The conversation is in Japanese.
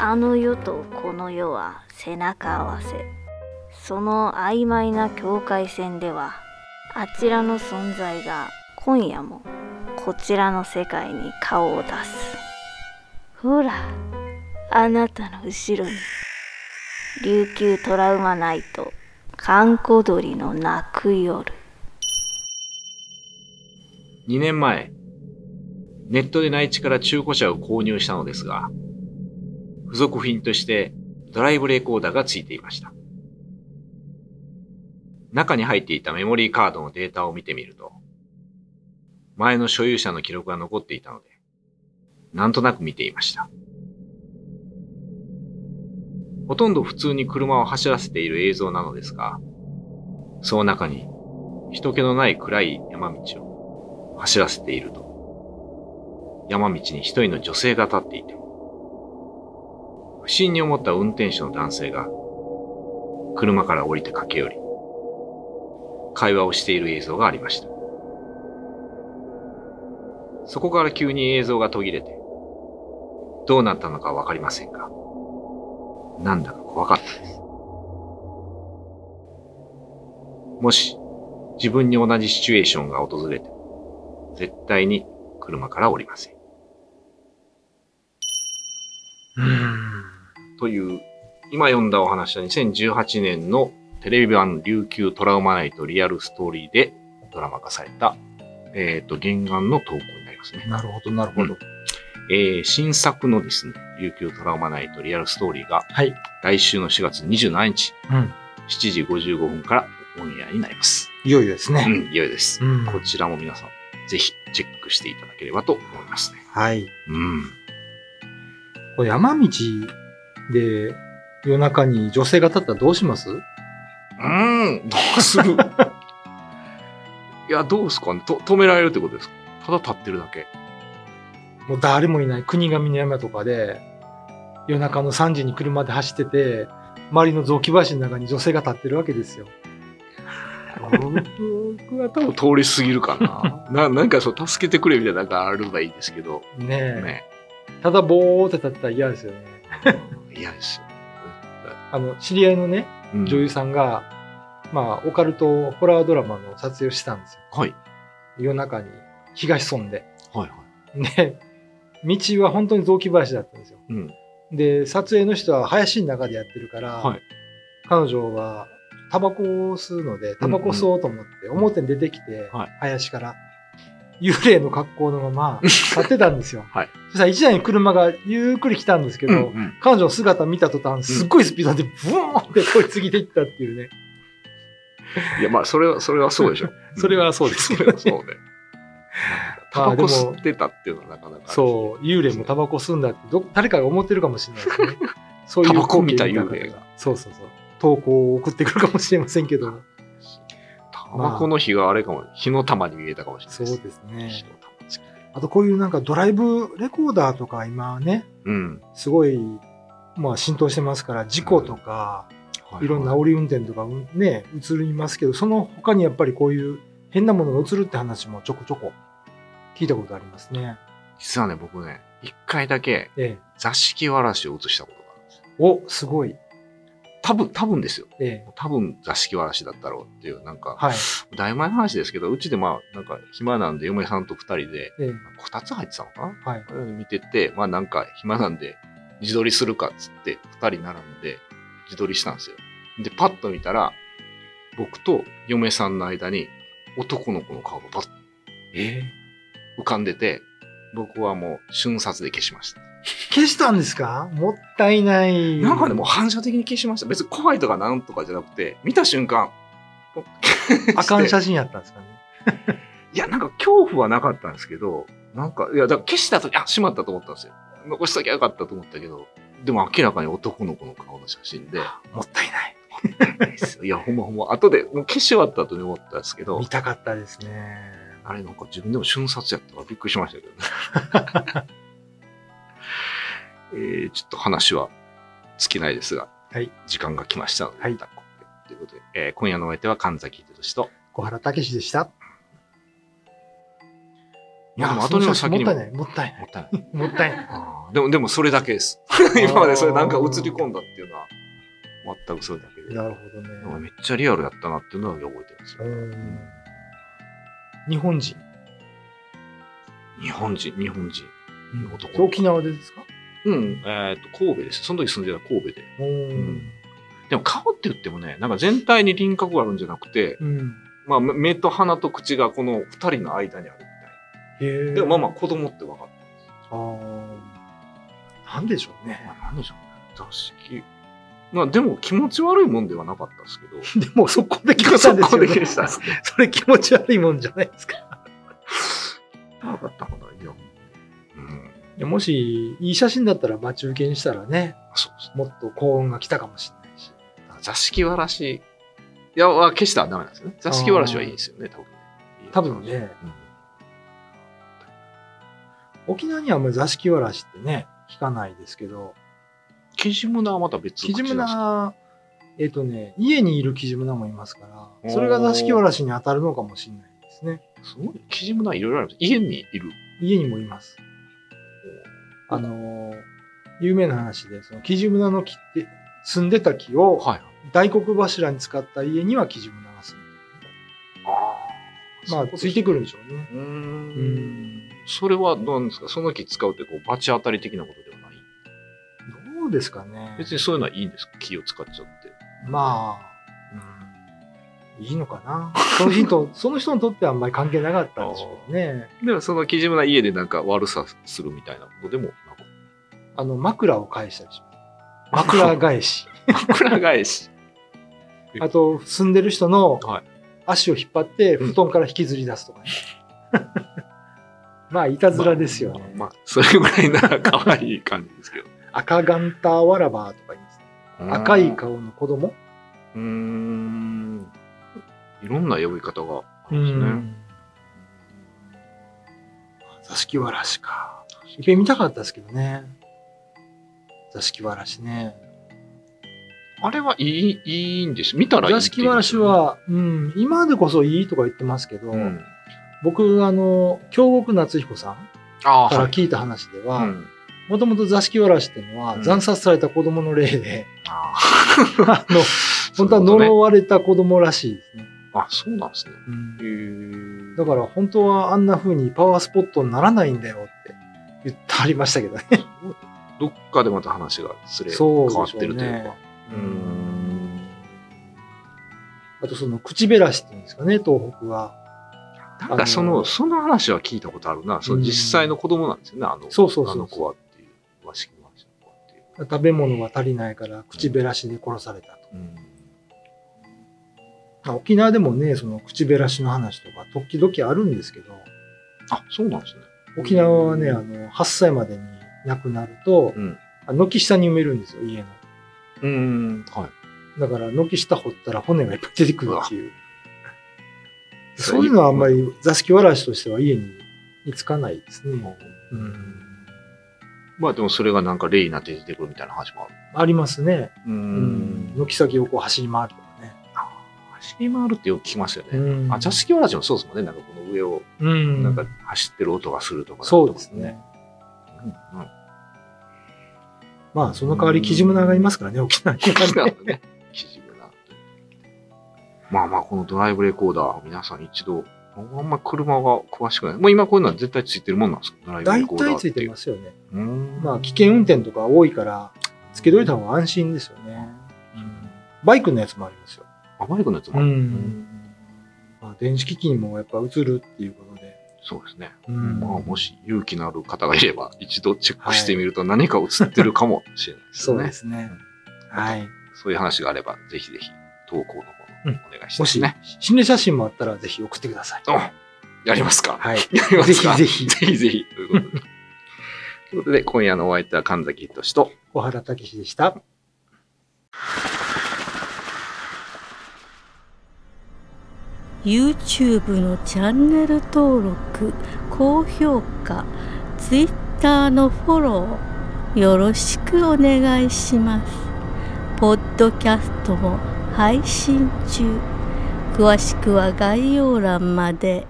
あの世とこの世は背中合わせ。その曖昧な境界線ではあちらの存在が今夜もこちらの世界に顔を出す。ほらあなたの後ろに琉球トラウマナイト閑古鳥の泣く夜。2年前、ネットで内地から中古車を購入したのですが、付属品としてドライブレコーダーが付いていました。中に入っていたメモリーカードのデータを見てみると、前の所有者の記録が残っていたので、なんとなく見ていました。ほとんど普通に車を走らせている映像なのですが、その中に人気のない暗い山道を走らせていると、山道に一人の女性が立っていて、不審に思った運転手の男性が、車から降りて駆け寄り、会話をしている映像がありました。そこから急に映像が途切れて、どうなったのかわかりませんが、なんだか怖かったです。もし、自分に同じシチュエーションが訪れても、絶対に車から降りません。うん。という、今読んだお話は2018年のテレビ版琉球トラウマナイトリアルストーリーでドラマ化された、えっ、と、原案の投稿になりますね。なるほど、なるほど。えー新作のですね、琉球トラウマナイトリアルストーリーがはい。来週の4月27日、うん。7時55分からオンエアになります。いよいよですね。うん、いよいよです。うんこちらも皆さん、ぜひチェックしていただければと思いますね。はい。うん。これ山道で夜中に女性が立ったらどうします？うーん、どうする？いや、どうですか？ねと止められるってことですか？ただ立ってるだけ。もう誰もいない国神の山とかで夜中の3時に車で走ってて周りの雑木林の中に女性が立ってるわけですよ。僕は多分通り過ぎるかな。ななんかそう、助けてくれみたいなのがあればいいですけど、ねえ。ね。ただぼーって立ってたら嫌ですよね。嫌ですよ。あの、知り合いのね、うん女優さんが、まあ、オカルトホラードラマの撮影をしてたんですよ。はい。夜中に日が潜んで。はいはい。で、道は本当に雑木林だったんですよ。うん。で、撮影の人は林の中でやってるから、はい彼女はタバコを吸うので、タバコ吸おうと思って、表に出てきて、はい林から、幽霊の格好のまま立ってたんですよ。はいそしたら一台に車がゆっくり来たんですけど、うんうん彼女の姿見た途端、すっごいスピードでブーンって通り過ぎていったっていうね。いや、まあ、それは、それはそうでしょ。それはそうですそれはそうね。タバコ吸ってたっていうのはなかなかあるし。そう、幽霊もタバコ吸うんだってど、誰かが思ってるかもしれないですね。そういうタバコ見た光景幽霊が。そうそうそう。投稿を送ってくるかもしれませんけど。タバコの火があれかも、火の玉に見えたかもしれないそうですね火の玉付きあとこういうなんかドライブレコーダーとか今ね、うん。すごい、まあ浸透してますから、事故とか、いろんな煽り運転とかね、映りますけど、その他にやっぱりこういう変なものが映るって話もちょこちょこ聞いたことありますね。実はね、僕ね、一回だけええ。座敷わらしを映したことがあるんですよ。お、すごい。多分、多分ですよ。ええ。多分座敷わらしだったろうっていう、なんか、はい。だいぶ前の話ですけど、うちでまあ、なんか暇なんで嫁さんと二人で、ええ。こたつ入ってたのかな？はい。見てて、まあなんか暇なんで自撮りするかっつって二人並んで自撮りしたんですよ。で、パッと見たら、僕と嫁さんの間に男の子の顔がパッとえ浮かんでて、僕はもう瞬殺で消しました。消したんですか？もったいない。なんかね、もう反射的に消しました。別に怖いとかなんとかじゃなくて、見た瞬間、あかん写真やったんですかね？いや、なんか恐怖はなかったんですけど、なんか、いや、だから消したとき、あ、しまったと思ったんですよ。残しときゃよかったと思ったけど、でも明らかに男の子の顔の写真で、もったいない。いや、ほんまほんま、後で、もう消し終わった後に思ったんですけど見、たかったですね。あれなんか自分でも瞬殺やったからびっくりしましたけどね。えー、ちょっと話は尽きないですが、はい時間が来ましたので、はいということで、えー今夜のお相手は神崎秀俊と、小原武史でした。いや、でも後にも先にも。もったいない、もったいない。もったいない。もったいない。でも、でもそれだけです。今までそれなんか映り込んだっていうのは、全くそれだけで。なるほどね。めっちゃリアルやったなっていうのは覚えてるんですよ。うん日本人。日本人、日本人。沖縄でですか？うん、えっ、と、神戸です。その時住んでた神戸で。うん。でも顔って言ってもね、なんか全体に輪郭があるんじゃなくて、うん。まあ、目と鼻と口がこの二人の間にあるみ。たい。でもまあまあ子供って分かった。ああ。なんでしょうね。まあ、なんでしょうね。座敷。まあでも気持ち悪いもんではなかったですけど。でもそこで決めたんですよ、ね。そそれ気持ち悪いもんじゃないですか。なかったかな。いや。うん。もし、いい写真だったら待ち受けにしたらね、そうですね。もっと幸運が来たかもしれないし。座敷わらし。いや、は消したらダメなんですよね。座敷わらしはいいですよね、多分ね。多分ねうん。沖縄にはあんまり座敷わらしってね、聞かないですけど、キジムナはまた別キジムナ、えっ、とね、家にいるキジムナもいますから、それが座敷わらしに当たるのかもしれないですね。すごい。キジムナいろいろあるんです。家にいる？家にもいます。あのー有名な話で、そのキジムナの木って、住んでた木をはい。大黒柱に使った家にはキジムナが住んである。まあ、ついてくるんでしょうね。うんん。それはどうなんですか？その木使うってこう、罰当たり的なことでうですかね。別にそういうのはいいんですか？木を使っちゃって。まあ、うん、いいのかな。その人、その人にとってはあんまり関係なかったんでしょうね。でもそのキジムナ家でなんか悪さするみたいなことでも。あの、枕を返したりします。枕返し。枕返し。あと、住んでる人のはい足を引っ張って布団から引きずり出すとかね。まあ、いたずらですよね。まあ、まあそれぐらいなら可愛い感じですけど。赤ガンターワラバーとか言います、ね。赤い顔の子供？うーん。いろんな呼び方があるんですね。座敷わらしか。いっぺん見たかったですけどね。座敷わらしね。あれはいい、いいんです。見たらいい座って言い敷わらしは、うん、今でこそいいとか言ってますけど、うん。僕、あの、京極夏彦さん。から聞いた話では、うんもともと座敷わらしっていうのは、うん惨殺された子供の霊で、あ あの、本当は呪われた子供らしいですね。あ、そうなんですね。うん。だから本当はあんな風にパワースポットにならないんだよって言ってありましたけどね。どっかでまた話がすれ変わってるというか。。うーん。あとその口べらしっていうんですかね、東北は。なんかそのその話は聞いたことあるな。その実際の子供なんですよね、あの、そうそうそうあの子は食べ物が足りないから口べらしで殺されたと。うん。まあ沖縄でもね、その口べらしの話とか時々あるんですけど、あ、そうなんですね。沖縄はね、あの、8歳までに亡くなると、軒下に埋めるんですよ、家の。うーん。はい。だから、軒下掘ったら骨がいっぱい出てくるっていう。そういうのはあんまり座敷わらしとしては家に見つかないですね。うん、まあでもそれがなんか例になって出てくるみたいな話もある。ありますね。うん。軒先をこう走り回るとかね。走り回るってよく聞きますよね。うんあ、座敷わらしもそうですもんね。なんかこの上を、うん。なんか走ってる音がするとか、そうですね。うん。うん。まあ、その代わり、キジムナがいますからね、沖縄にはね。ね。記事がな。まあまあ、このドライブレコーダー、皆さん一度、あんま車が詳しくない。もう今こういうのは絶対ついてるもんなんですか？ドライブレ大コーダーって。体ついてますすよね。まあ、危険運転とか多いから、つけといた方が安心ですよね。バイクのやつもありますよ。あ、バイクのやつもある。まあ、電子機器にもやっぱ映るっていうことで。そうですね。うんまあ、もし勇気のある方がいれば、一度チェックしてみると何か映ってるかもしれないです そう。ですね。はい。そういう話があれば、ぜひぜひ投稿の方うんお願いしもしますね。、心霊写真もあったらぜひ送ってください。あやりますか？はい。やりますか？ぜひぜひぜひぜひ。ということで。ということで、今夜のお相手は神崎仁と、小原武史でした。YouTube のチャンネル登録高評価 Twitter のフォローよろしくお願いしますポッドキャストも配信中詳しくは概要欄まで。